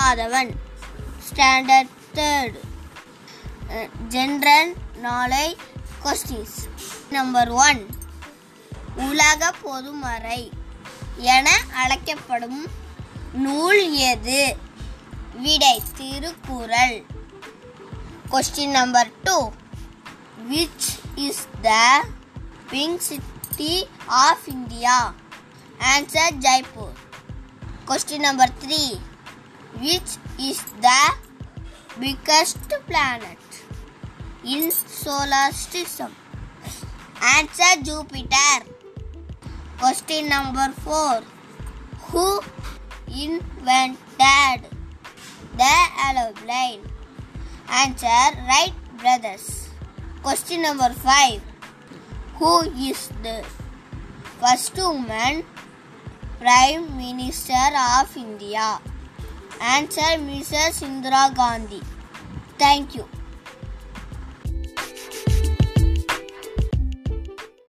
ஆதவன். Standard third general நாளை questions number one உலக பொதுமறை என அழைக்கப்படும் நூல் எது? விடை Thirukkural. Question number two which is the pink city of India answer Jaipur question number three Which is the biggest planet in solar system? Answer Jupiter. Question number 4. Who invented the aeroplane? Answer Wright brothers. Question number 5. Who is the first woman prime minister of India? Answer Mrs. Indira Gandhi. Thank you.